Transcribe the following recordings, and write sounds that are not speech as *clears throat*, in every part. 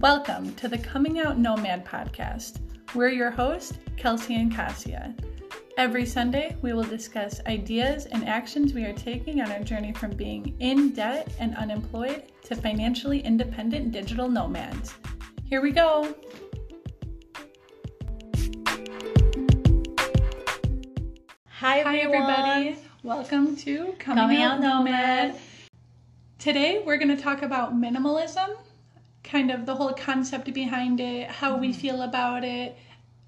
Welcome to the Coming Out Nomad podcast. We're your hosts, Kelsey and Cassia. Every Sunday, we will discuss ideas and actions we are taking on our journey from being in debt and unemployed to financially independent digital nomads. Here we go. Hi, Hi, everybody. Welcome to Coming, Coming Out Out Nomad. Nomad. Today, we're going to talk about minimalism, kind of the whole concept behind it, how we Mm-hmm. feel about it,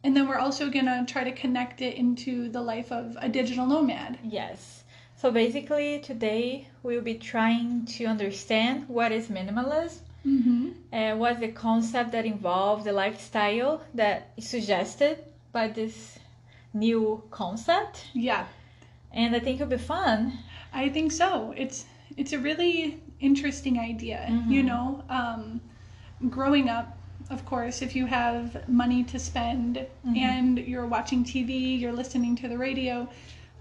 and then we're also going to try to connect it into the life of a digital nomad. Yes. So basically, today we'll be trying to understand what is minimalism Mm-hmm. and what's the concept that involves the lifestyle that is suggested by this new concept. Yeah, And I think it'll be fun. I think so. It's it's a really interesting idea. You know, um, growing up, of course, if you have money to spend and you're watching TV, you're listening to the radio.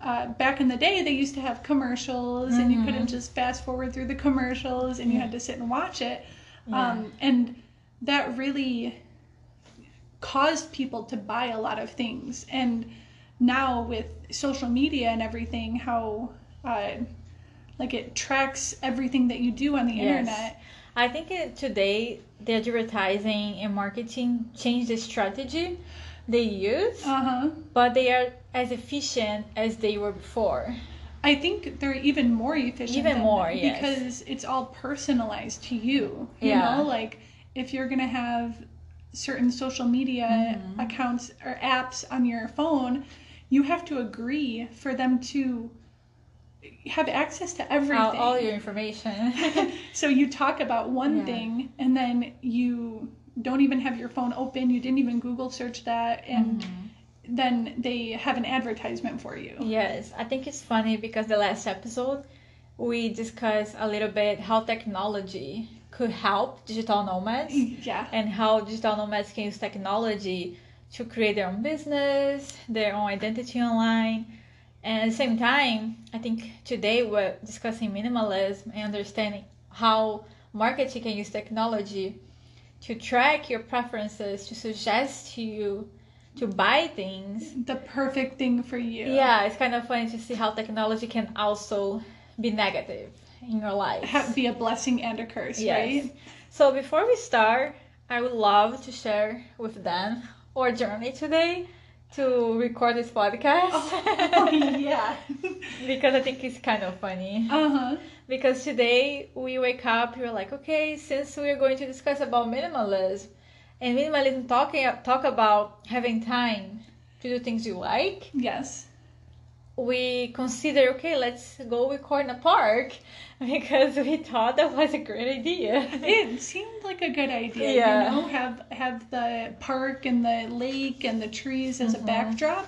Uh, back in the day, they used to have commercials, and you couldn't just fast forward through the commercials, and you had to sit and watch it. Um, and that really caused people to buy a lot of things. And now with social media and everything, how uh, like it tracks everything that you do on the Yes. internet. I think it, today the advertising and marketing changed the strategy they use, Uh huh. but they are as efficient as they were before. I think they're even more efficient. Even more, yes. Because it's all personalized to you. You Yeah. know, like if you're gonna have certain social media Mm-hmm. accounts or apps on your phone, you have to agree for them to have access to everything. All, all your information. *laughs* *laughs* so you talk about one Yeah. thing and then you don't even have your phone open, you didn't even Google search that, and Mm-hmm. then they have an advertisement for you. Yes, I think it's funny because the last episode we discussed a little bit how technology could help digital nomads Yeah. and how digital nomads can use technology to create their own business, their own identity online. And at the same time, I think today we're discussing minimalism and understanding how marketing can use technology to track your preferences, to suggest to you to buy things The perfect thing for you. yeah, it's kind of funny to see how technology can also be negative in your life. Ha- be a blessing and a curse, Yes. right? So before we start, I would love to share with Dan our journey today to record this podcast *laughs* Oh, yeah. *laughs* because I think it's kind of funny. Uh huh. Because today we wake up, we're like, okay, since we're going to discuss about minimalism, and minimalism talking talk about having time to do things you like. Yes. We consider okay let's go record in a park *laughs* because we thought that was a great idea *laughs* It seemed like a good idea, Yeah. you know, have have the park and the lake and the trees as Mm-hmm. a backdrop.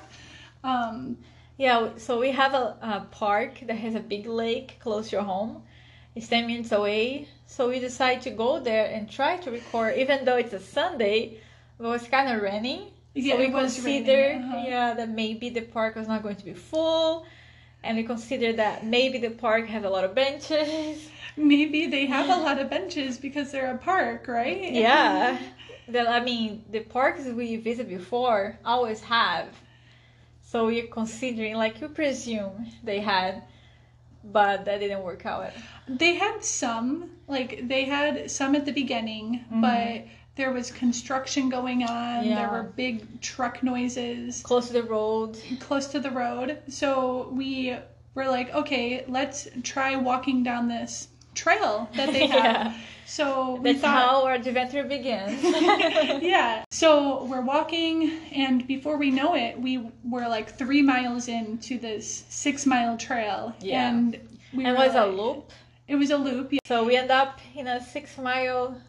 Um, yeah so we have a, a park that has a big lake close to your home it's 10 minutes away so we decided to go there and try to record even though it's a sunday it was kind of raining Yeah, so we considered uh-huh. yeah that maybe the park was not going to be full and we considered that maybe the park has a lot of benches maybe they have a lot of benches because they're a park, right? Yeah. That I mean, the parks we visit before always have. So we're considering, like you presume they had, but that didn't work out. They had some, like they had some at the beginning, but there was construction going on. Yeah. There. Were big truck noises Close to the road. close to the road. So we were like, okay, let's try walking down this trail that they *laughs* have. Yeah. So we That's thought, how our adventure begins. *laughs* *laughs* yeah. So we're walking, and before we know it, we were like three miles into this six mile trail. Yeah. And we it were was a loop. It was a loop. Yeah. So we end up in a six mile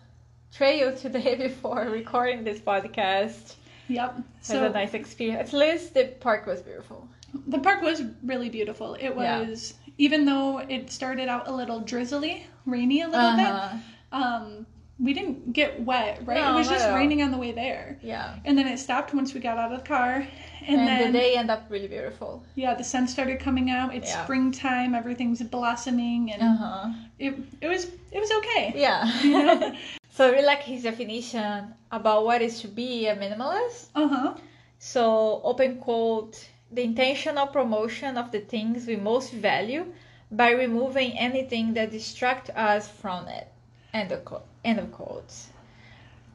trail today *laughs* before recording this podcast. Yep. It was a nice experience. At least the park was beautiful. the park was really beautiful. It Yeah. was, even though it started out a little drizzly, rainy a little Uh-huh. bit. Um, we didn't get wet, right? No, it was just raining on the way there. Yeah. And then it stopped once we got out of the car. And, And, then the day ended up really beautiful. yeah, the sun started coming out. It's Yeah. springtime, everything's blossoming and Uh huh. it it was it was okay. Yeah. *laughs* *laughs* So I really like his definition about what is to be a minimalist. Uh huh. So open quote, the intentional promotion of the things we most value by removing anything that distract us from it. End of quote. End of quotes.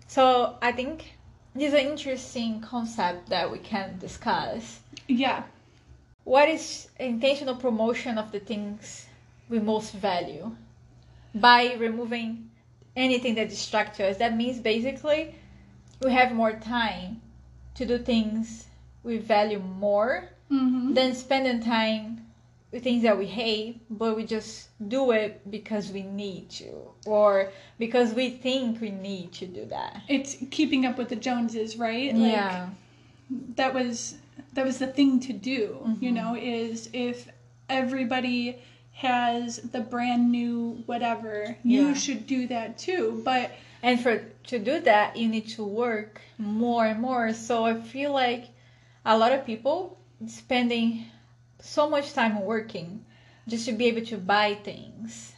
So I think this is an interesting concept that we can discuss. Yeah. What is intentional promotion of the things we most value? By removing anything that distracts us. That means basically we have more time to do things we value more Mm-hmm. than spending time with things that we hate, but we just do it because we need to or because we think we need to do that. It's keeping up with the Joneses, right? yeah. that was that was the thing to do you Mhm. know is if everybody has the brand new whatever you should do that too but And for to do that, you need to work more and more. So I feel like a lot of people spending so much time working just to be able to buy things.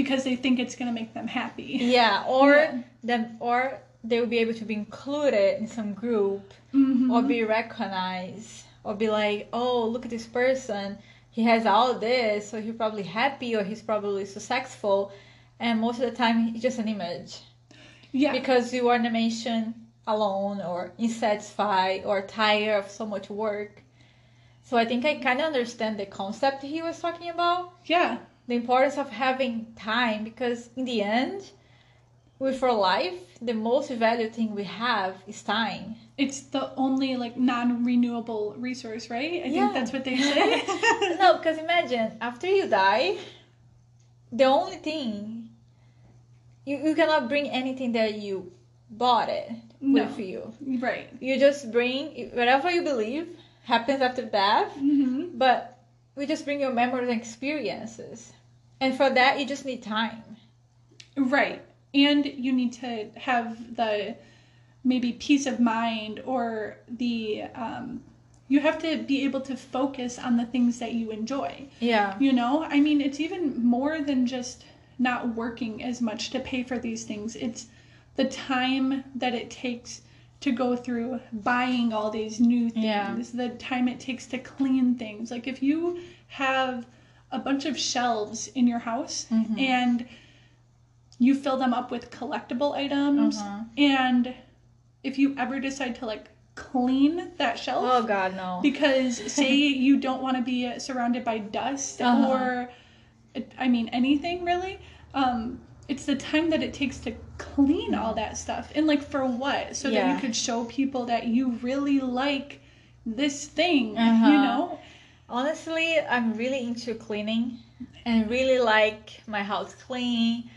because they think it's going to make them happy Yeah, or Yeah. them or they will be able to be included in some group Mhm. or be recognized or be like, "Oh, look at this person. He has all this, so he's probably happy or he's probably successful." And most of the time, it's just an image yeah because you are in a mansion alone or unsatisfied or tired of so much work. So I think I kind of understand the concept he was talking about, yeah the importance of having time because in the end, with our life, the most valued thing we have is time. it's the only like non-renewable resource right i Yeah. think that's what they say *laughs* no, because imagine after you die, the only thing you, you cannot bring anything that you bought it No. with you. right You just bring whatever you believe happens after death, hmm but we just bring your memories and experiences. And for that, you just need time. Right. And you need to have the maybe peace of mind or the, um, you have to be able to focus on the things that you enjoy. Yeah. You know, I mean, it's even more than just not working as much to pay for these things, it's the time that it takes to go through buying all these new things, Yeah. the time it takes to clean things. Like if you have a bunch of shelves in your house Mhm. and you fill them up with collectible items Uh-huh. and if you ever decide to like clean that shelf Oh God, no. because *laughs* say you don't want to be surrounded by dust Uh-huh. or i mean anything really um it's the time that it takes to clean all that stuff and like for what so that you could show people that you really like this thing Uh-huh. you know Honestly, I'm really into cleaning and really like my house clean.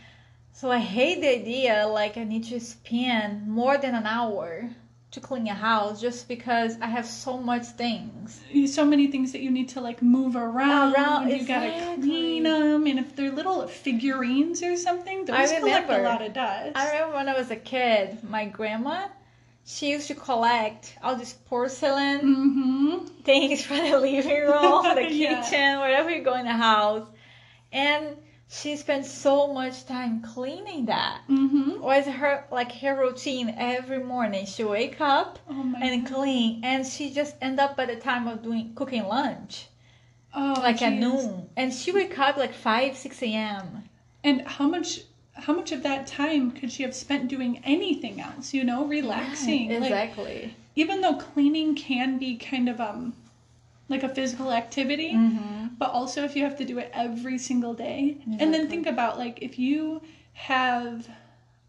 So I hate the idea like I need to spend more than an hour to clean a house just because I have so much things. so many things that you need to like move around, Around, you gotta clean them and if they're little figurines or something I those collect a lot of dust I remember when I was a kid, my grandma, she used to collect all this porcelain mm-hmm things *laughs* from the living room, the *laughs* Yeah. kitchen, wherever you go in the house. And she spent so much time cleaning that. mm-hmm was her like her routine every morning. She wake up oh and God. clean, and she just end up by the time of doing cooking lunch, oh, like at noon, and she wake up like five six a.m. And how much how much of that time could she have spent doing anything else, you know, relaxing? Yeah, Like exactly. even though cleaning can be kind of um like a physical activity, mm-hmm. but also if you have to do it every single day. And then think about like if you have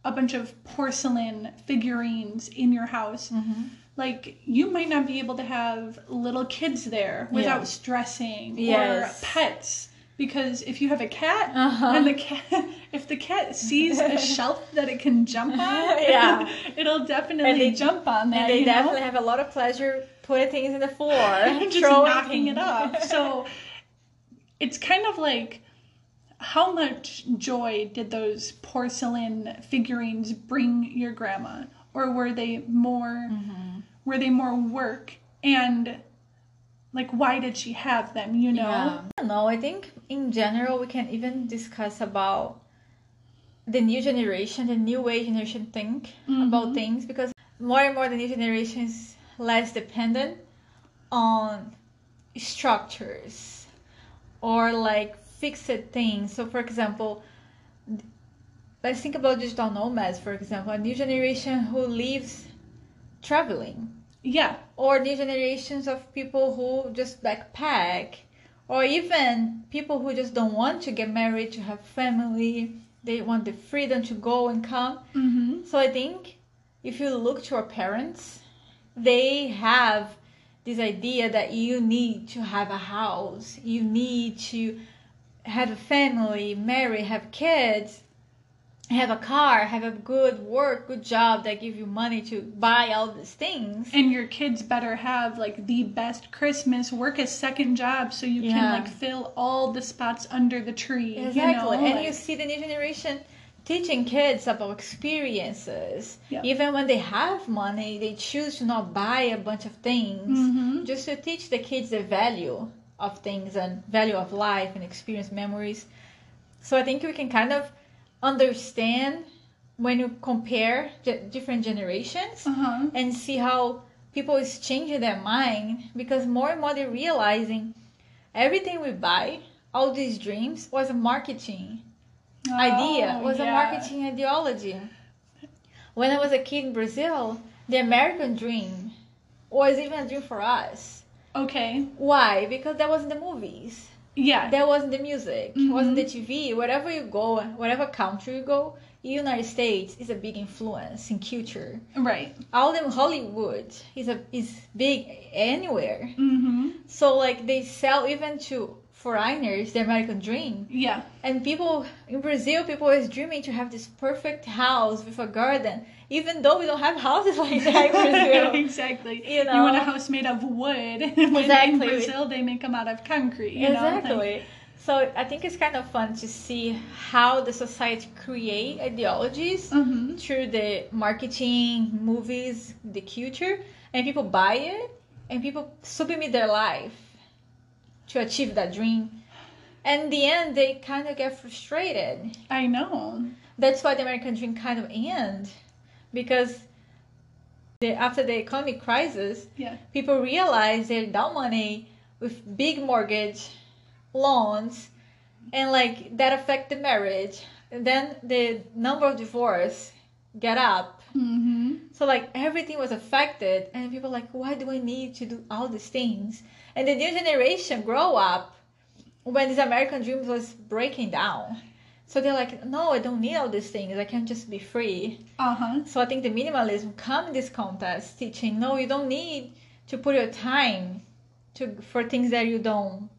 a bunch of porcelain figurines in your house, Mm-hmm. like you might not be able to have little kids there without Yeah. stressing Yes. or pets because if you have a cat Uh-huh. and the cat *laughs* if the cat sees a *laughs* shelf that it can jump on *laughs* Yeah. it'll definitely they- jump on that And they you know? definitely have a lot of pleasure putting things in the floor, and just throwing knocking it things. up. So it's kind of like how much joy did those porcelain figurines bring your grandma? Or were they more Mhm. were they more work and like why did she have them, you know? Yeah. I don't know. I think in general we can even discuss about the new generation, the new age generation think mm-hmm. about things because more and more the new generation is less dependent on structures or like fixed things. So, for example, let's think about digital nomads, for example, a new generation who lives traveling, Yeah. or new generations of people who just backpack, or even people who just don't want to get married to have family. They want the freedom to go and come. Mm-hmm. So I think if you look to your parents, they have this idea that you need to have a house, you need to have a family, marry, have kids, have a car, have a good work, good job that give you money to buy all these things. And your kids better have like the best Christmas, work a second job so you can like fill all the spots under the tree. Exactly. You know? and like- you see the new generation teaching kids about experiences. Yeah. Even when they have money, they choose to not buy a bunch of things Mhm. just to teach the kids the value of things and value of life and experience memories. So I think we can kind of understand when you compare different generations Uh-huh. and see how people is changing their mind because more and more they're realizing everything we buy, all these dreams was a marketing idea, Oh, was a marketing ideology. When I was a kid in Brazil, the American dream was even a dream for us. Okay. Why? Because that was in the movies. Yeah. That wasn't the music. It wasn't the Mhm. TV. Wherever you go, whatever country you go, United States is a big influence in culture. right. All them Hollywood is a is big anywhere. Mm-hmm. So like they sell even to foreigners the American dream. Yeah. And people in Brazil, people is dreaming to have this perfect house with a garden, even though we don't have houses *laughs* like that in Brazil. *laughs* exactly. You You want a house made of wood. *laughs* Exactly. In Brazil, they make them out of concrete. You Know? Like, exactly. So I think it's kind of fun to see how the society create ideologies Mhm. through the marketing, movies, the culture, and people buy it, and people submit their life to achieve that dream. And in the end, they kind of get frustrated. I know. That's why the American dream kind of end, because the, after the economic crisis, Yeah. people realize they're down money with big mortgage loans and like that affect the marriage and then the number of divorce get up Mm-hmm. so like everything was affected and people like why do i need to do all these things and the new generation grow up when this american dream was breaking down so they're like no i don't need all these things i can just be free Uh-huh. so I think the minimalism come in this context teaching no you don't need to put your time to for things that you don't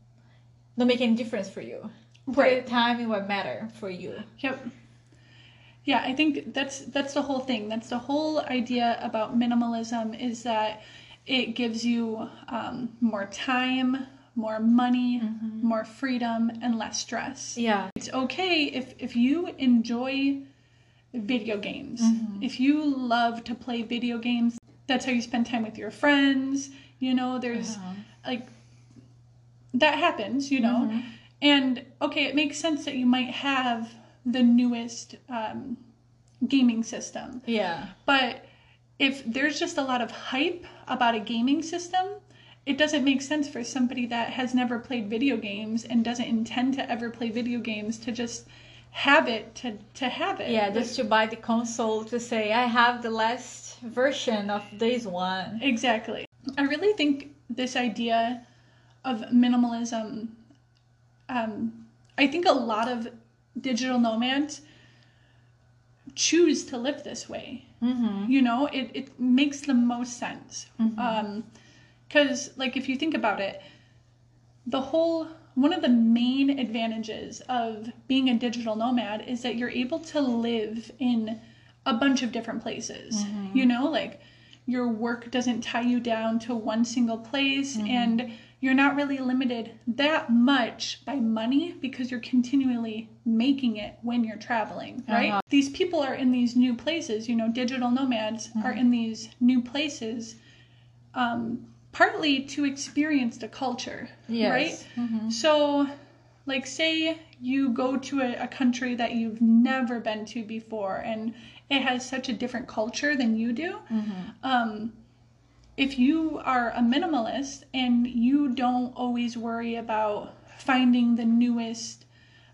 don't make any difference for you. Put Right. your time in what matter for you. Yep. Yeah, I think that's that's the whole thing. That's the whole idea about minimalism is that it gives you um, more time, more money, more freedom, and less stress. Yeah. It's okay if if you enjoy video games. If you love to play video games, that's how you spend time with your friends. You know, there's like that happens, you know. And okay, it makes sense that you might have the newest um, gaming system, Yeah. but if there's just a lot of hype about a gaming system, it doesn't make sense for somebody that has never played video games and doesn't intend to ever play video games to just have it to to have it. Yeah, just to buy the console to say I have the last version of this one. Exactly. I really think this idea of minimalism, um, I think a lot of digital nomads choose to live this way. Mm-hmm. You know, it, it makes the most sense. Mm-hmm. Um, because, like, if you think about it, the whole one of the main advantages of being a digital nomad is that you're able to live in a bunch of different places. Mm-hmm. You know, like your work doesn't tie you down to one single place mm-hmm. and you're not really limited that much by money because you're continually making it when you're traveling, right? Uh-huh. These people are in these new places, you know, digital nomads are in these new places um, partly to experience the culture, Yes. right? Mhm. So, like, say you go to a, a country that you've never been to before and it has such a different culture than you do. Um, if you are a minimalist and you don't always worry about finding the newest,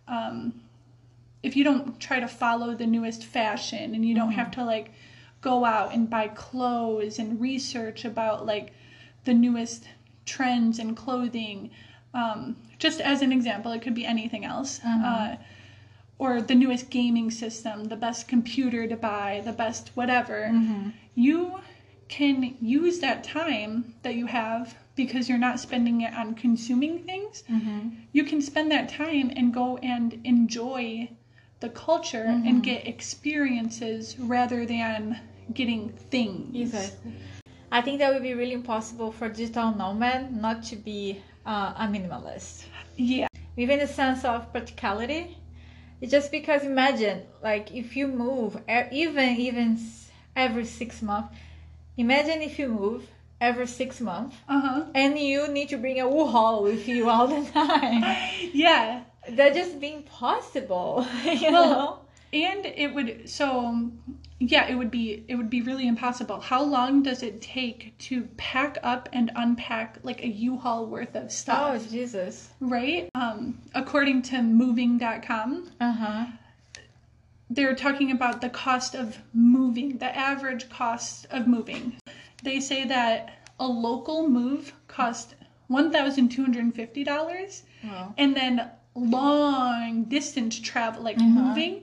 um, if you don't try to follow the newest fashion and you don't have to like go out and buy clothes and research about like the newest trends in clothing, um, just as an example, it could be anything else. Uh, or the newest gaming system, the best computer to buy, the best whatever. You can use that time that you have because you're not spending it on consuming things. You can spend that time and go and enjoy the culture and get experiences rather than getting things. Exactly. I think that would be really impossible for digital nomad not to be uh, a minimalist. Yeah. Even the sense of practicality. It's just because imagine, like, if you move even even every six months. Imagine if you move every six months Uh huh. and you need to bring a U-Haul with you all the *laughs* time. Yeah. that just being impossible. *laughs* You Well, know? And it would so yeah, it would be it would be really impossible. How long does it take to pack up and unpack like a U-Haul worth of stuff? Oh? Jesus. Right? Um according to moving.com, Uh huh. They're talking about the cost of moving, the average cost of moving. They say that a local move cost $1,250 Wow. and then long distance travel like uh-huh. moving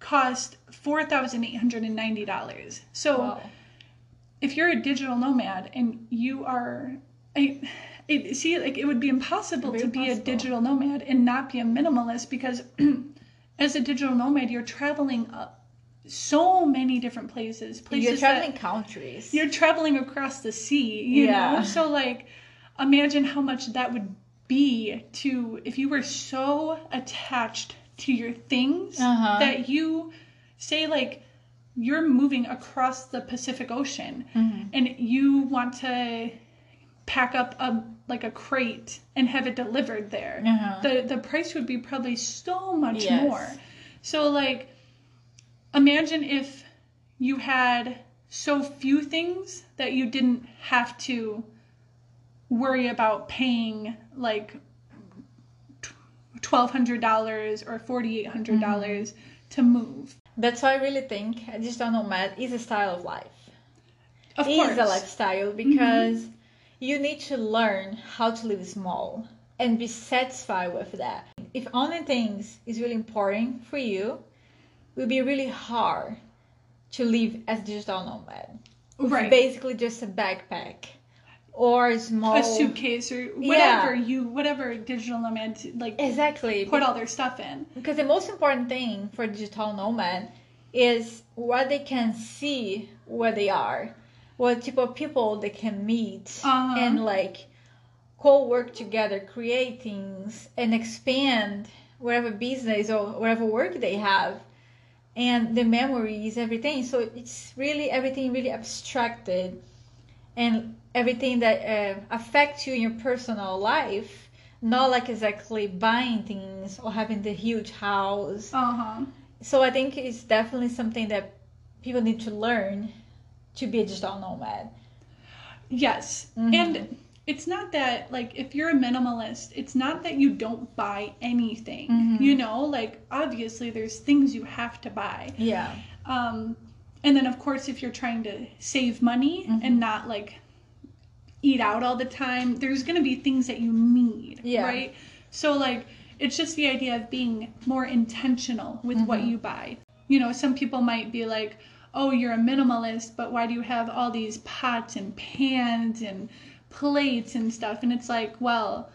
cost $4,890. So Wow. if you're a digital nomad and you are I, it, see like it would be impossible Very to be a digital nomad and not be a minimalist because *clears throat* as a digital nomad you're traveling uh, so many different places places You're traveling countries. you're traveling across the sea you Yeah. know so like imagine how much that would be to if you were so attached to your things Uh-huh. that you say like you're moving across the Pacific Ocean Mm-hmm. and you want to pack up a like a crate and have it delivered there. Uh-huh. The the price would be probably so much Yes. more. So like imagine if you had so few things that you didn't have to worry about paying like $1200 or $4800 to move. That's why I really think a digital nomad is a style of life. Of is course. Mm-hmm. a lifestyle because you need to learn how to live small and be satisfied with that. If only things is really important for you, it will be really hard to live as digital nomad. Right. Basically just a backpack or a small a suitcase or whatever you whatever digital nomad like Exactly. put all their stuff in. Because the most important thing for digital nomad is what they can see where they are, what type of people they can meet, Uh-huh. and like co-work together, create things, and expand whatever business or whatever work they have, and the memories, everything. So it's really everything really abstracted, and everything that uh, affects you in your personal life not like exactly buying things or having the huge house. Uh-huh. So I think it's definitely something that people need to learn to be a digital nomad. Yes. Mhm. And it's not that like if you're a minimalist, it's not that you don't buy anything. Mhm. You know, like obviously there's things you have to buy. Yeah. Um and then of course if you're trying to save money Mhm. and not like eat out all the time, there's going to be things that you need, Yeah. right? So like it's just the idea of being more intentional with what Mhm. you buy. You know, some people might be like, "Oh, you're a minimalist, but why do you have all these pots and pans and plates and stuff?" And it's like, well,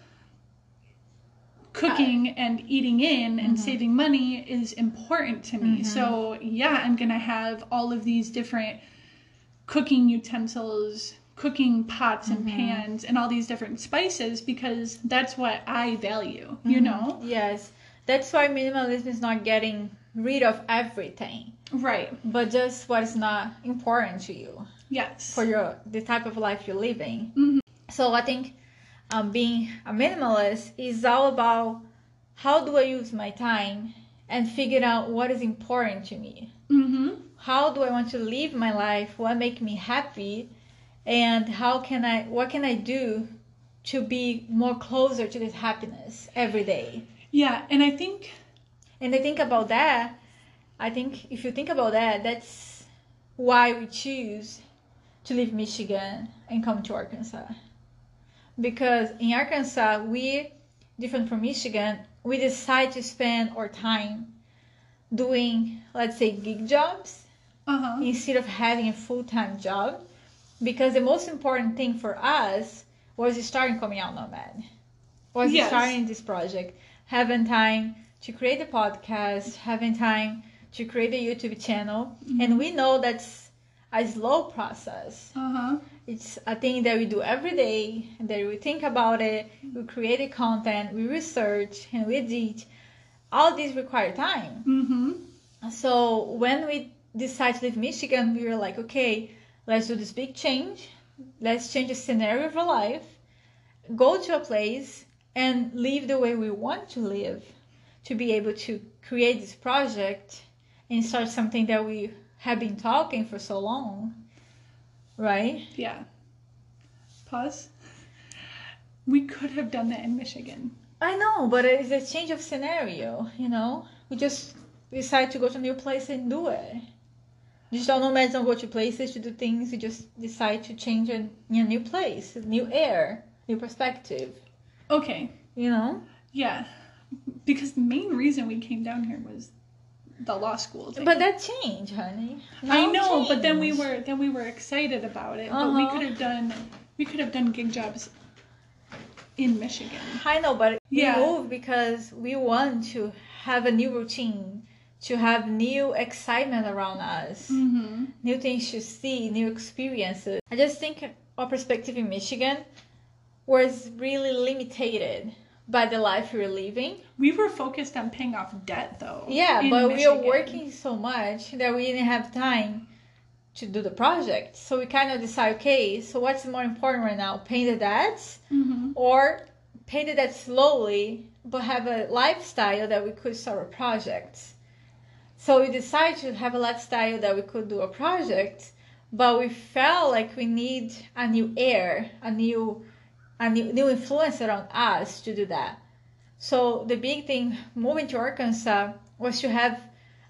cooking and eating in and Mhm. saving money is important to me. Mhm. So, yeah, I'm going to have all of these different cooking utensils, cooking pots and Mhm. pans, and all these different spices because that's what I value, you Mhm. know? Yes. That's why minimalism is not getting rid of everything, Right. but just what is not important to you Yes. for your the type of life you're living. Mhm. So I think um, being a minimalist is all about how do I use my time and figure out what is important to me? Mm-hmm. How do I want to live my life? What make me happy? And how can I what can I do to be more closer to this happiness every day? Yeah, and I think And I think about that, I think if you think about that, that's why we choose to leave Michigan and come to Arkansas. Because in Arkansas, we, different from Michigan, we decide to spend our time doing, let's say, gig jobs uh-huh. instead of having a full time job. Because the most important thing for us was starting Coming Out Nomad, was Yes. starting this project, having time to create a podcast, having time to create a YouTube channel. And we know that's a slow process. Uh-huh. It's a thing that we do every day, and that we think about it, we create the content, we research, and we edit. All these require time. Mm-hmm. So when we decided to leave Michigan, we were like, okay, let's do this big change. Let's change the scenario of our life, go to a place and live the way we want to live to be able to create this project and start something that we have been talking for so long. Right? Yeah. Pause. We could have done that in Michigan. I know, but it's a change of scenario, you know? We just decide to go to a new place and do it. Digital nomads don't go to places to do things, you just decide to change in a new place, new air, new perspective, Okay. you know? Yeah. Because the main reason we came down here was the law school thing. But that changed, honey. I Now know, but then we were then we were excited about it. But we Uh-huh. could have done we could have done gig jobs in Michigan. I know, but Yeah. we moved because we want to have a new routine, to have new excitement around us. Mm-hmm. new things to see, new experiences. I just think our perspective in Michigan was really limited by the life we're living. We were focused on paying off debt though. Yeah, but we are working so much that we didn't have time to do the project. So we kind of decide, okay, so what's more important right now? Paying the debts Mhm. or pay the debt slowly but have a lifestyle that we could start a project. So we decided to have a lifestyle that we could do a project, but we felt like we need a new air, a new a new, new influence around us to do that. So the big thing moving to Arkansas was to have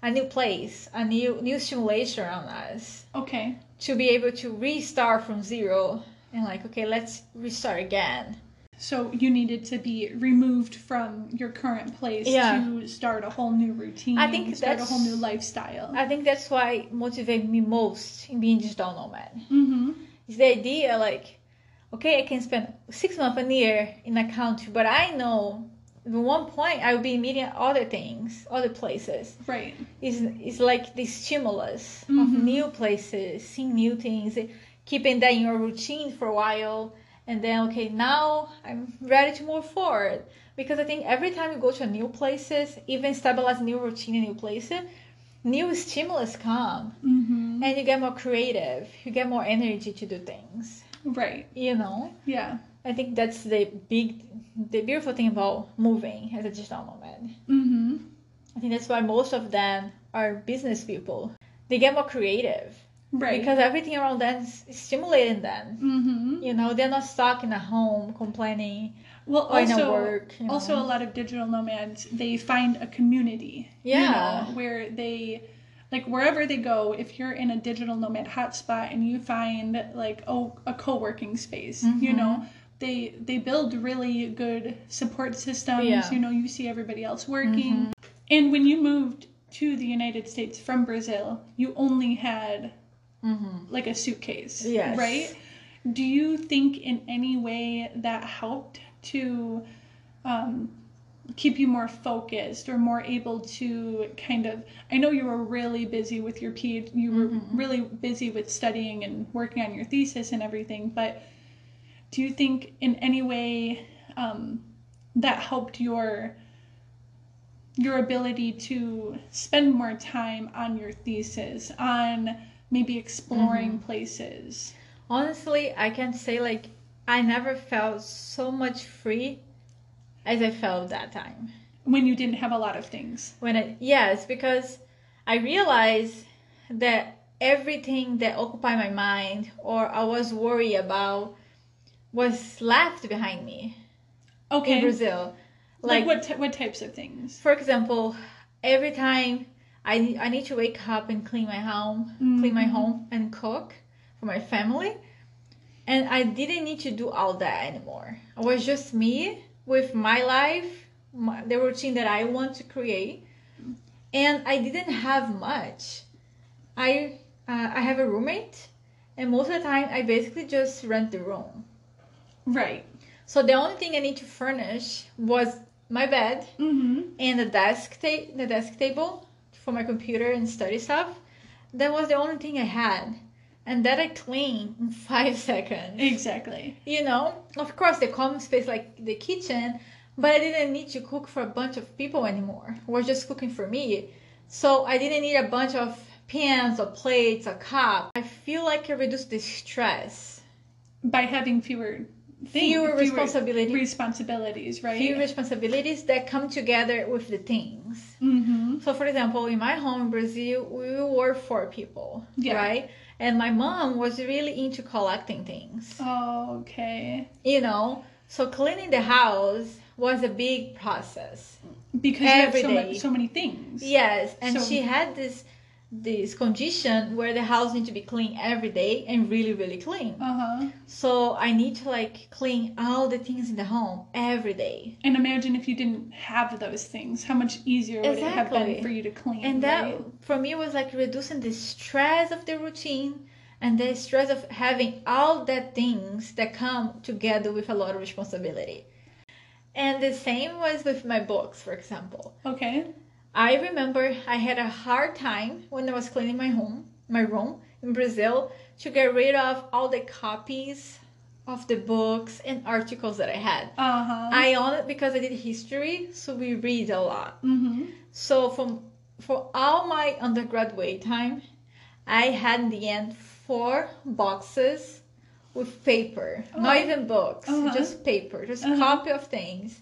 a new place, a new new stimulation around us Okay. to be able to restart from zero and like okay, let's restart again. So you needed to be removed from your current place Yeah. to start a whole new routine. I think start a whole new lifestyle. I think that's why motivated me most in being digital nomad. mm-hmm. It's the idea like, okay, I can spend six months a year in a country, but I know at one point I will be meeting other things, other places. Right. It's, it's like the stimulus of Mhm. new places, seeing new things, keeping that in your routine for a while, and then okay, now I'm ready to move forward. Because I think every time you go to new places, even stabilize new routine in new places, new stimulus come Mm-hmm. and you get more creative you get more energy to do things Right. you know Yeah. i think that's the big the beautiful thing about moving as a digital nomad Mm-hmm. i think that's why most of them are business people they get more creative Right. because everything around them is stimulating them mm-hmm. you know they're not stuck in a home complaining Well, or in a also, work you also a lot of digital nomads they find a community. you Yeah. know, where they like wherever they go. If you're in a digital nomad hotspot and you find like oh a co-working space, you Mhm. know. They, they build really good support systems. Yeah. You know, you see everybody else working. Mhm. And when you moved to the United States from Brazil, you only had Mhm. like a suitcase. Yes. Right? Do you think in any way that helped to um, keep you more focused or more able to kind of? I know you were really busy with your PhD, you were Mhm. really busy with studying and working on your thesis and everything, but do you think in any way um, that helped your your ability to spend more time on your thesis on maybe exploring places honestly i can say like i never felt so much free as i felt that time when you didn't have a lot of things. When it yes, because I realized that everything that occupied my mind or I was worried about was left behind me Okay. in Brazil. like, what t- what types of things? For example, every time I need, I need to wake up and clean my home, clean my Mhm. home and cook for my family. And I didn't need to do all that anymore. It was just me with my life, my, the routine that I want to create. And I didn't have much. I uh, I have a roommate, and most of the time I basically just rent the room. Right. So the only thing I need to furnish was my bed Mm-hmm. and the desk ta- the desk table for my computer and study stuff. That was the only thing I had, and that I clean in *laughs* five seconds. Exactly. You know, of course, the common space like the kitchen, but I didn't need to cook for a bunch of people anymore. Was just cooking for me, so I didn't need a bunch of pans or plates or cup. I feel like I reduced the stress, By having fewer things, fewer responsibilities, responsibilities, right? fewer responsibilities that come together with the things. mm-hmm. So, for example, in my home in Brazil, we were four people, Yeah. right? And my mom was really into collecting things, Oh, Okay. you know. So cleaning the house was a big process. Because Every you have so, day. so many things. Yes, and So- she had this this condition where the house needs to be clean every day and really really clean. Uh huh. So I need to like clean all the things in the home every day. And imagine if you didn't have those things, how much easier would it have been for you to clean? And that right? for me was like reducing the stress of the routine and the stress of having all that things that come together with a lot of responsibility. And the same was with my books, for example. Okay. I remember I had a hard time when I was cleaning my home, my room in Brazil, to get rid of all the copies of the books and articles that I had. Uh huh. I own it because I did history, so we read a lot. Mm-hmm. So from for all my undergraduate time, I had in the end four boxes with paper, not Oh. even books, Uh-huh. just paper, just Uh-huh. copy of things.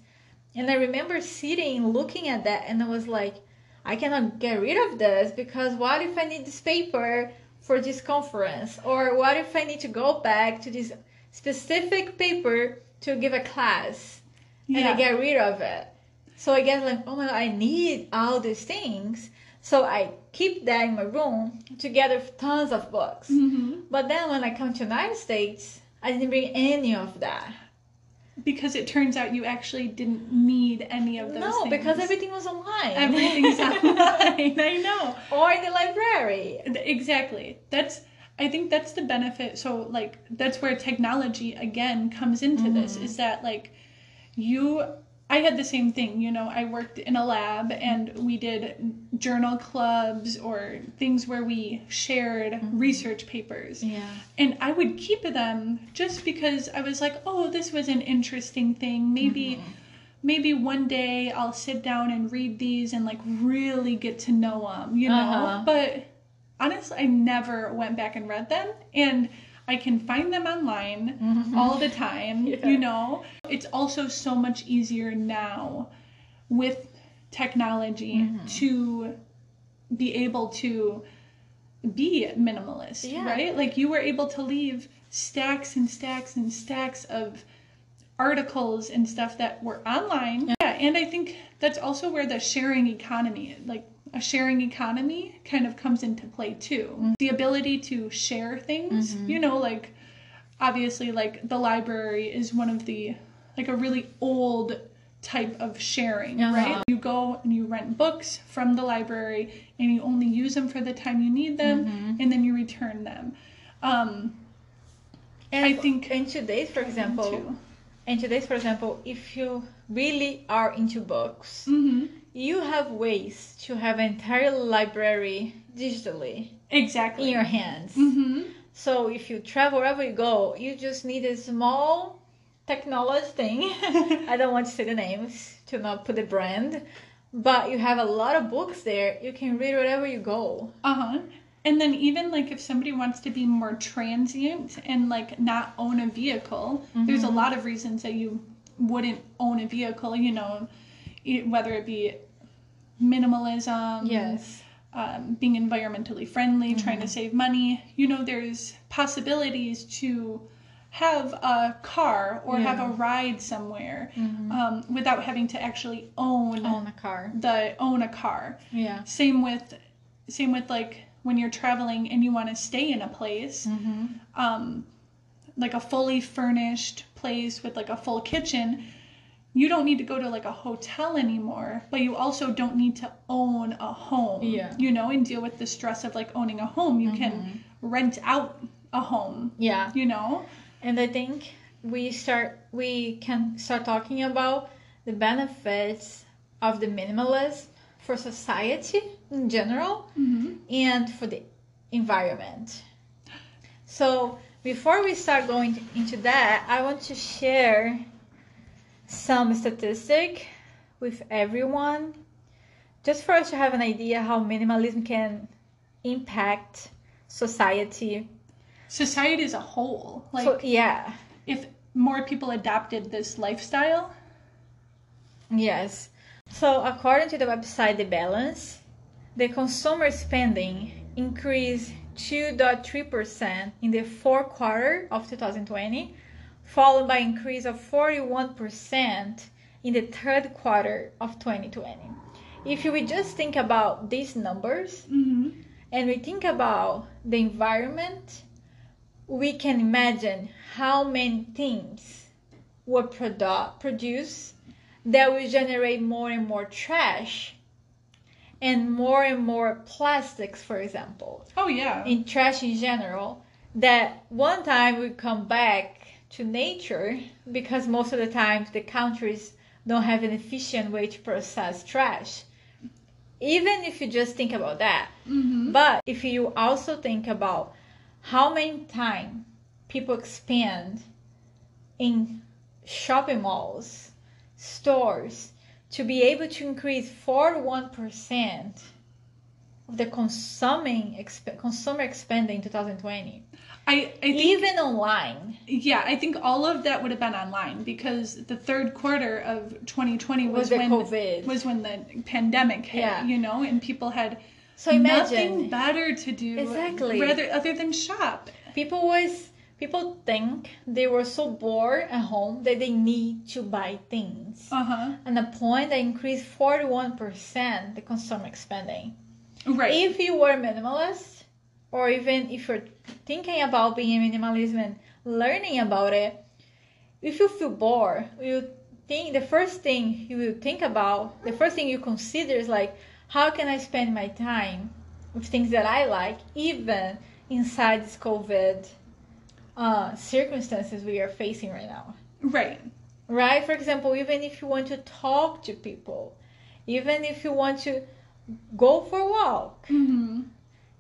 And I remember sitting looking at that, and I was like, I cannot get rid of this because what if I need this paper for this conference, or what if I need to go back to this specific paper to give a class? and I get rid of it. So I get like, oh my god, I need all these things. So I keep that in my room together with tons of books. mm-hmm. But then when I come to United States, I didn't bring any of that. Because it turns out you actually didn't need any of those no, things. because everything was online. everything's *laughs* online. I know. or in the library. Exactly. That's I think that's the benefit. So like that's where technology again comes into this Mm-hmm. is that like you I had the same thing, you know, I worked in a lab and we did journal clubs or things where we shared Mm-hmm. research papers. Yeah. And I would keep them just because I was like, "Oh, this was an interesting thing. Maybe Mm-hmm. maybe one day I'll sit down and read these and like really get to know them, you know. Uh-huh. But honestly, I never went back and read them, and I can find them online mm-hmm. all the time, Yeah. you know. It's also so much easier now with technology mm-hmm. to be able to be minimalist, Yeah. right? Like you were able to leave stacks and stacks and stacks of articles and stuff that were online. Yeah, and I think that's also where the sharing economy, like a sharing economy, kind of comes into play too. The ability to share things, you know, like obviously, like the library is one of the, like a really old type of sharing, Uh-huh. right? You go and you rent books from the library and you only use them for the time you need them and then you return them. Um, And I think- in today's, for example, in today's, for example, if you really are into books, hmm you have ways to have an entire library digitally Exactly. in your hands. hmm So if you travel wherever you go, you just need a small technology thing. *laughs* I don't want to say the names to not put the brand, but you have a lot of books there. You can read wherever you go. Uh huh. And then even like if somebody wants to be more transient and like not own a vehicle, there's a lot of reasons that you wouldn't own a vehicle. You know, whether it be minimalism, Yes. um, being environmentally friendly, trying to save money. You know, there's possibilities to have a car or have a ride somewhere um, without having to actually own Own a car. the own a car. Yeah. Same with same with like when you're traveling and you want to stay in a place, Mm-hmm. um, like a fully furnished place with like a full kitchen. You don't need to go to like a hotel anymore, but you also don't need to own a home. Yeah. You know, and deal with the stress of like owning a home. You can rent out a home. Yeah. You know? And I think we start we can start talking about the benefits of the minimalism for society in general Mm-hmm. and for the environment. So before we start going into that, I want to share some statistic with everyone just for us to have an idea how minimalism can impact society. Society as a whole. Like so yeah, if more people adopted this lifestyle. Yes. So, according to the website The Balance, the consumer spending increased 2.3% in the fourth quarter of 2020, followed by increase of 41% in the third quarter of 2020. If we just think about these numbers Mm-hmm. and we think about the environment, we can imagine how many things were produ- produced that will generate more and more trash and more and more plastics, for example, Oh yeah. in trash in general, that one time we come back to nature because most of the times the countries don't have an efficient way to process trash. Even if you just think about that, Mm-hmm. but if you also think about how many time people spend in shopping malls, stores, to be able to increase 41% of the consuming exp- consumer spending in 2020, I, I think even online. yeah, I think all of that would have been online because the third quarter of 2020 was, Was when COVID. was when the pandemic hit, Yeah. you know, and people had So nothing better to do Exactly. rather other than shop. people was people think they were so bored at home that they need to buy things. Uh-huh. And the point that increased 41% the consumer spending. Right. If you were minimalist, or even if you're thinking about being a minimalist and learning about it, if you feel bored, you think the first thing you will think about, the first thing you consider is like, how can I spend my time with things that I like, even inside this COVID uh, circumstances we are facing right now? right. right? For example, even if you want to talk to people, even if you want to go for a walk, Mm-hmm.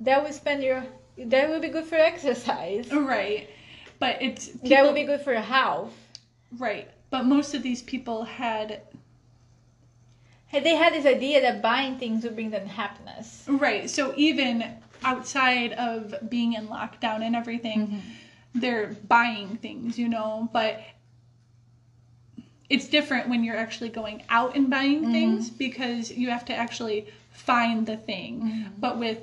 that will spend your that will be good for exercise. Right. But it's that people- will be good for your health. right. But most of these people had They had this idea that buying things would bring them happiness. Right. So even outside of being in lockdown and everything, Mm-hmm. They're buying things, you know, but it's different when you're actually going out and buying Mm-hmm. things because you have to actually find the thing. Mm-hmm. But with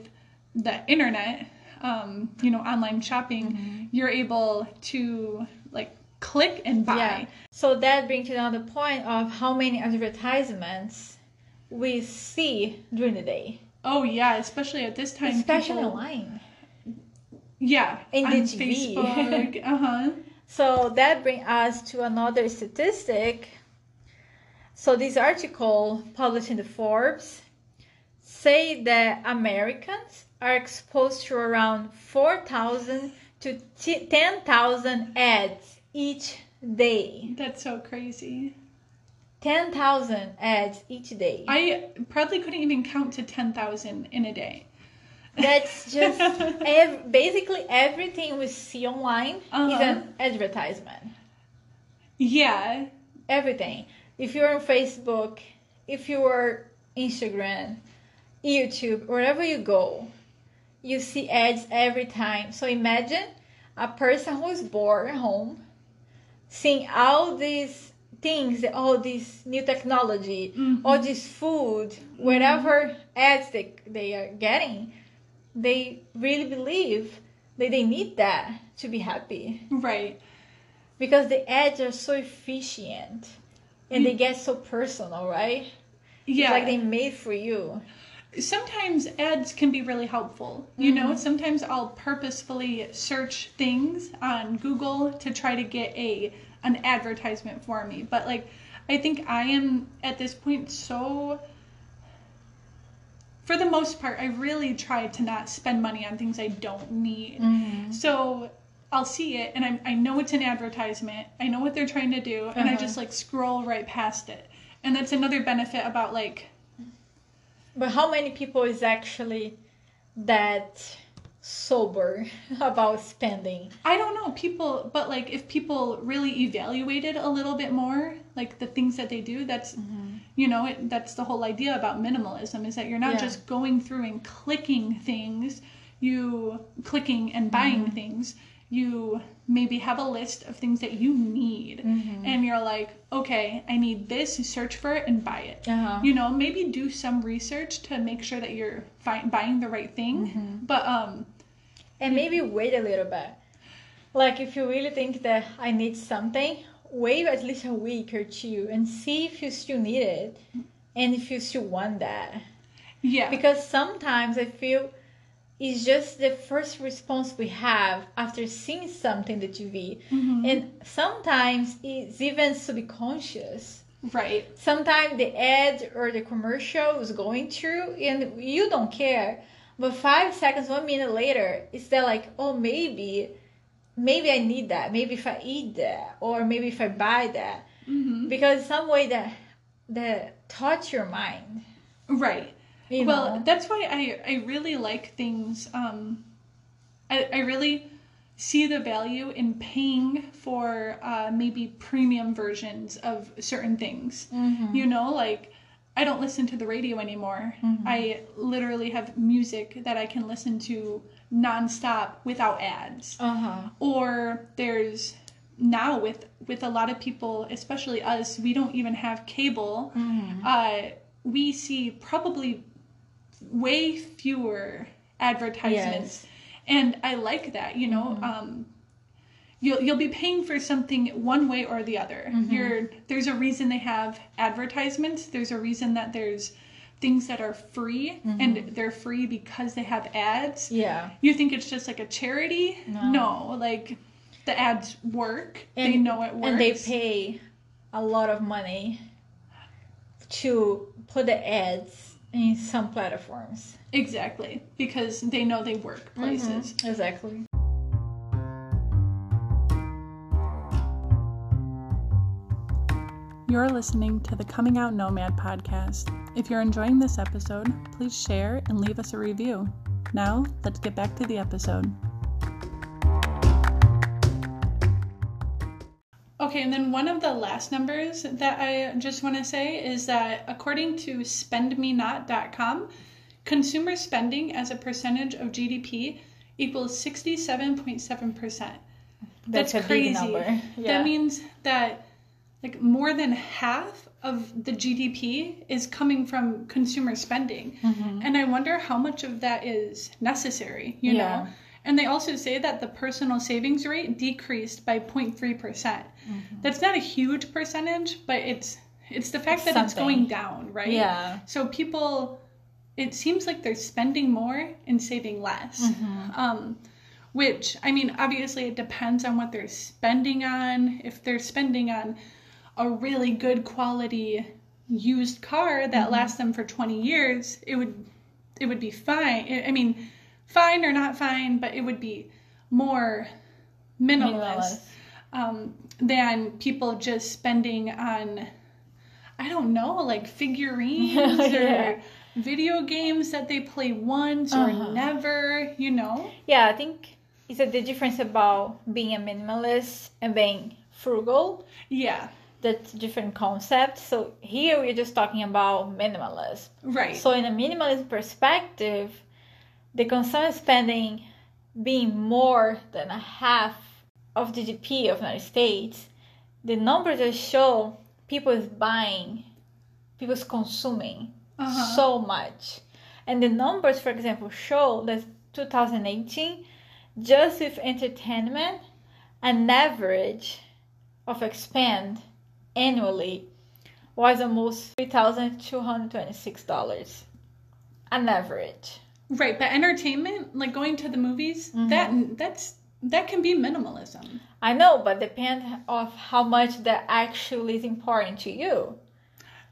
the internet, um, you know, online shopping, Mm-hmm. you're able to like click and buy. Yeah. So that brings you to another point of how many advertisements we see during the day, Oh yeah, especially at this time. especially people- online. Yeah. In the TV. Facebook. *laughs* uh huh. So that brings us to another statistic. So this article published in the Forbes say that Americans are exposed to around 4,000 to 10,000 ads each day. That's so crazy. 10,000 ads each day. I probably couldn't even count to 10,000 in a day. That's just *laughs* ev- basically everything we see online is Uh-huh. an advertisement. Yeah. everything. If you're on Facebook, if you're Instagram, YouTube, wherever you go, you see ads every time. So imagine a person who is bored at home seeing all these things, all this new technology, Mhm. all this food, whatever ads they, they are getting, they really believe that they need that to be happy Right. because the ads are so efficient and they get so personal, right? Yeah. It's like they made for you. sometimes ads can be really helpful. You know, Mm-hmm. sometimes I'll purposefully search things on Google to try to get a an advertisement for me. But like I think I am at this point so for the most part, I really try to not spend money on things I don't need. Mm-hmm. So I'll see it and I, I know it's an advertisement. I know what they're trying to do and I Uh-huh. just like scroll right past it. And that's another benefit about like But how many people is actually that sober *laughs* about spending? I don't know people, but like if people really evaluated a little bit more, like the things that they do, that's you know it, that's the whole idea about minimalism is that you're not Yeah. just going through and clicking things, you clicking and buying things. You maybe have a list of things that you need, and you're like, okay, I need this. Search for it and buy it. Uh-huh. You know, maybe do some research to make sure that you're fi- buying the right thing. But um, And maybe wait a little bit. Like if you really think that I need something, wait at least a week or two and see if you still need it and if you still want that. yeah, Because sometimes I feel it's just the first response we have after seeing something on the TV. And sometimes it's even subconscious. right. Sometimes the ad or the commercial is going through and you don't care. But five seconds, one minute later, it's that like, oh, maybe, maybe I need that. Maybe if I eat that, or maybe if I buy that, hmm because some way that that touch your mind. Right. You well, know? that's why I, I really like things. Um, I, I really see the value in paying for uh, maybe premium versions of certain things. Mhm. You know, like I don't listen to the radio anymore. Mm-hmm. I literally have music that I can listen to nonstop without ads. Uh huh. Or there's now with with a lot of people, especially us, we don't even have cable Mm-hmm. uh, we see probably way fewer advertisements, Yes. and I like that. You know, um, you'll you'll be paying for something one way or the other. You're there's a reason they have advertisements. There's a reason that there's things that are free and mm-hmm. they're free because they have ads. Yeah. You think it's just like a charity? No. like the ads work. And, they know it works. And they pay a lot of money to put the ads in some platforms. Exactly, because they know they work places. Mm-hmm. Exactly. You're listening to the Coming Out Nomad podcast. If you're enjoying this episode, please share and leave us a review. Now, let's get back to the episode. Okay, and then one of the last numbers that I just want to say is that according to spendmenot.com, consumer spending as a percentage of GDP equals 67.7%. That's, That's a crazy. Yeah. That means that like more than half of the GDP is coming from consumer spending. Mm-hmm. And I wonder how much of that is necessary, you Yeah. know? And they also say that the personal savings rate decreased by 0.3%. percent That's not a huge percentage, but it's it's the fact Mm-hmm. It's that it's going down, right? Yeah. So people it seems like they're spending more and saving less. Mm-hmm. Um which I mean obviously it depends on what they're spending on. If they're spending on a really good quality used car Mm-hmm. that lasts them for 20 years, it would it would be fine. I mean, fine or not fine, but it would be more minimalist, um, than people just spending on I don't know, like figurines *laughs* or video games that they play once or Uh-huh. never, you know? Yeah, I think it's a, the difference about being a minimalist and being frugal. Yeah, That's different concepts. So here we're just talking about minimalism. right. So in a minimalist perspective, the consumer spending being more than a half of the GDP of United States, the numbers that show people is buying, people's consuming Uh-huh. so much. And the numbers, for example, show that 2018, just with entertainment, an average of expand annually was almost $3,226. An average. Right, but entertainment, like going to the movies, Mm-hmm. that that's that can be minimalism. I know, but depend of how much that actually is important to you.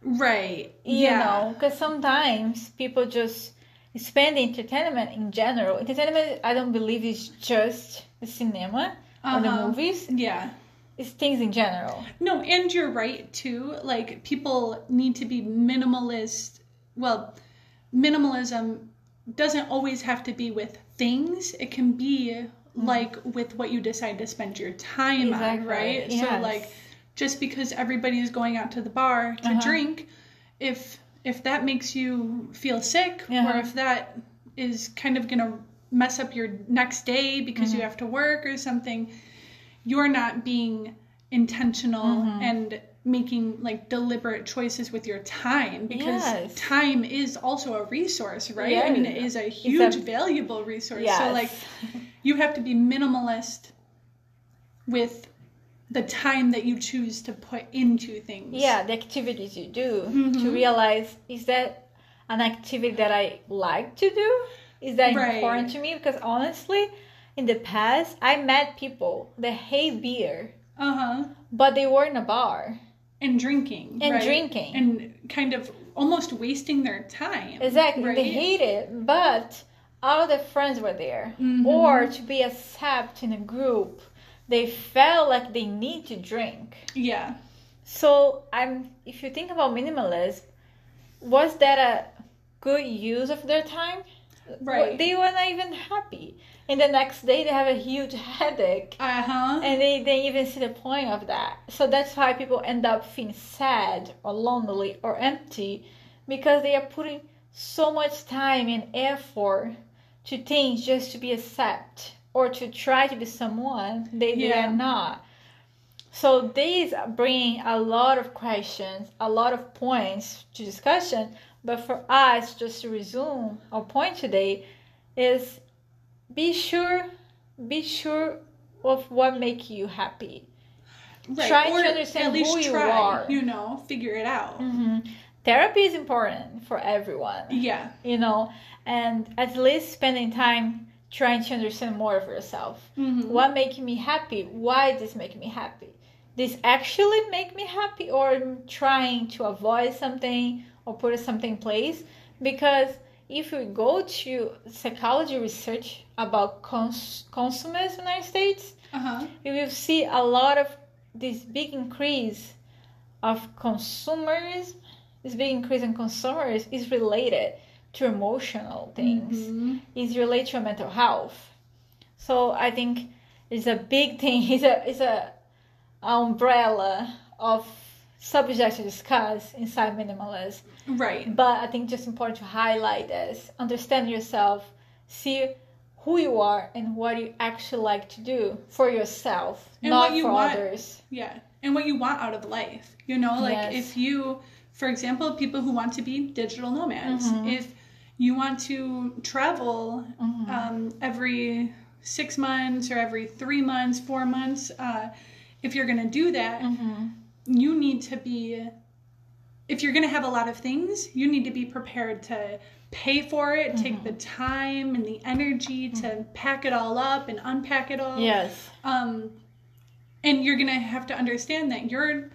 Right. You yeah. know, because sometimes people just spend entertainment in general. Entertainment, I don't believe is just the cinema or the Uh-huh. movies. Yeah. It's things in general. No, and you're right too. Like people need to be minimalist. Well, minimalism doesn't always have to be with things. It can be like with what you decide to spend your time on, Exactly, right? So like just because everybody is going out to the bar to Uh-huh. drink, if if that makes you feel sick or Uh-huh. if that is kind of going to mess up your next day because Mm-hmm. you have to work or something, you're not being intentional Mm-hmm. and making like deliberate choices with your time because Yes. time is also a resource, right? I mean, it is a huge, a- valuable resource. Yes. So, like, *laughs* you have to be minimalist with the time that you choose to put into things. yeah, the activities you do Mm-hmm. to realize is that an activity that I like to do? Is that Right. important to me? Because honestly, in the past, I met people that hate beer, Uh huh. but they were in a bar. And drinking. And right? drinking. And kind of almost wasting their time. Exactly. Right? They hate it, but all their friends were there. Mhm. Or to be accepted in a group, they felt like they need to drink. Yeah. So I'm if you think about minimalism, was that a good use of their time? Right. They were not even happy. And the next day they have a huge headache. Uh huh. And they didn't even see the point of that. So that's why people end up feeling sad or lonely or empty because they are putting so much time and effort to things just to be accepted or to try to be someone they, they are not. So these bring a lot of questions, a lot of points to discussion. But for us, just to resume our point today, is be sure, be sure of what make you happy. Right. try to understand at least who you try, are. You know, figure it out. hmm Therapy is important for everyone, Yeah. you know, and at least spending time trying to understand more of yourself. Mhm. What making me happy? Why this make me happy? This actually make me happy, or I'm trying to avoid something or put something in place? Because if we go to psychology research about cons- consumers in the United States, Uh huh. you will see a lot of this big increase of consumerism. This big increase in consumers is related to emotional things. Mhm. Is related to mental health. So I think it's a big thing. *laughs* It's a it's a umbrella of subjects to discuss inside minimalism. Right. But I think just important to highlight this. Understand yourself. See who you are and what you actually like to do for yourself, And not what you for want. others. Yeah. And what you want out of life. You know, like Yes. if you, for example, people who want to be digital nomads, Mhm. if you want to travel Mhm. um, every six months or every three months, four months, uh, if you're going to do that, Mhm. You need to be if you're going to have a lot of things you need to be prepared to pay for it take Mm-hmm. the time and the energy to pack it all up and unpack it all Yes. um and you're going to have to understand that you're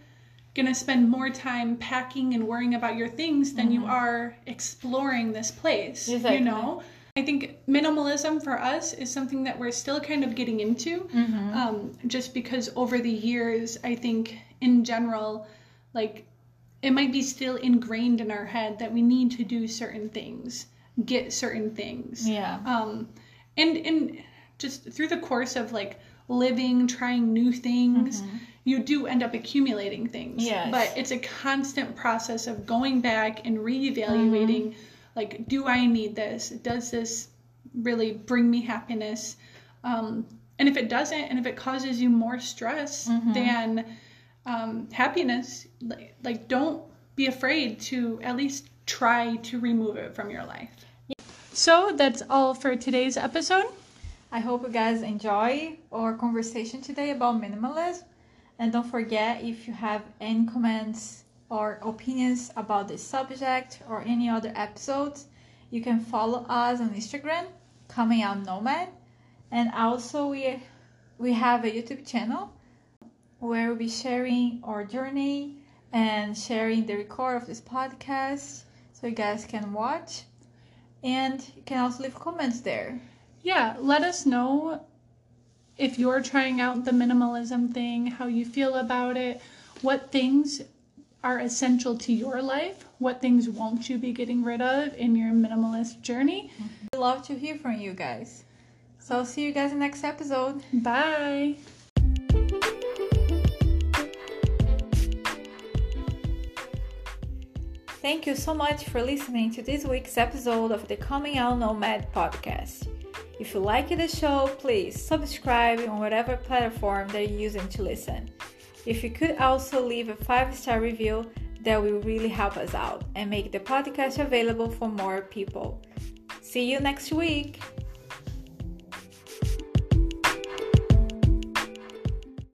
going to spend more time packing and worrying about your things than you are exploring this place Mm-hmm. Exactly. you know i think minimalism for us is something that we're still kind of getting into Mhm. um, just because over the years, I think in general, like it might be still ingrained in our head that we need to do certain things, get certain things. Yeah. Um, and and just through the course of like living, trying new things, you do end up accumulating things. Yes. But it's a constant process of going back and reevaluating like, do I need this? Does this really bring me happiness? Um, and if it doesn't, and if it causes you more stress, then um, happiness, like, don't be afraid to at least try to remove it from your life. So that's all for today's episode. I hope you guys enjoy our conversation today about minimalism. And don't forget if you have any comments or opinions about this subject or any other episodes, you can follow us on Instagram, Coming Out Nomad. And also we we have a YouTube channel where we'll be sharing our journey and sharing the record of this podcast so you guys can watch. And you can also leave comments there. Yeah, let us know if you're trying out the minimalism thing, how you feel about it, what things are essential to your life, what things won't you be getting rid of in your minimalist journey. we love to hear from you guys. So I'll see you guys in the next episode. Bye. Thank you so much for listening to this week's episode of the Coming Out Nomad podcast. If you like the show, please subscribe on whatever platform they're using to listen. If you could also leave a five star review, that will really help us out and make the podcast available for more people. See you next week!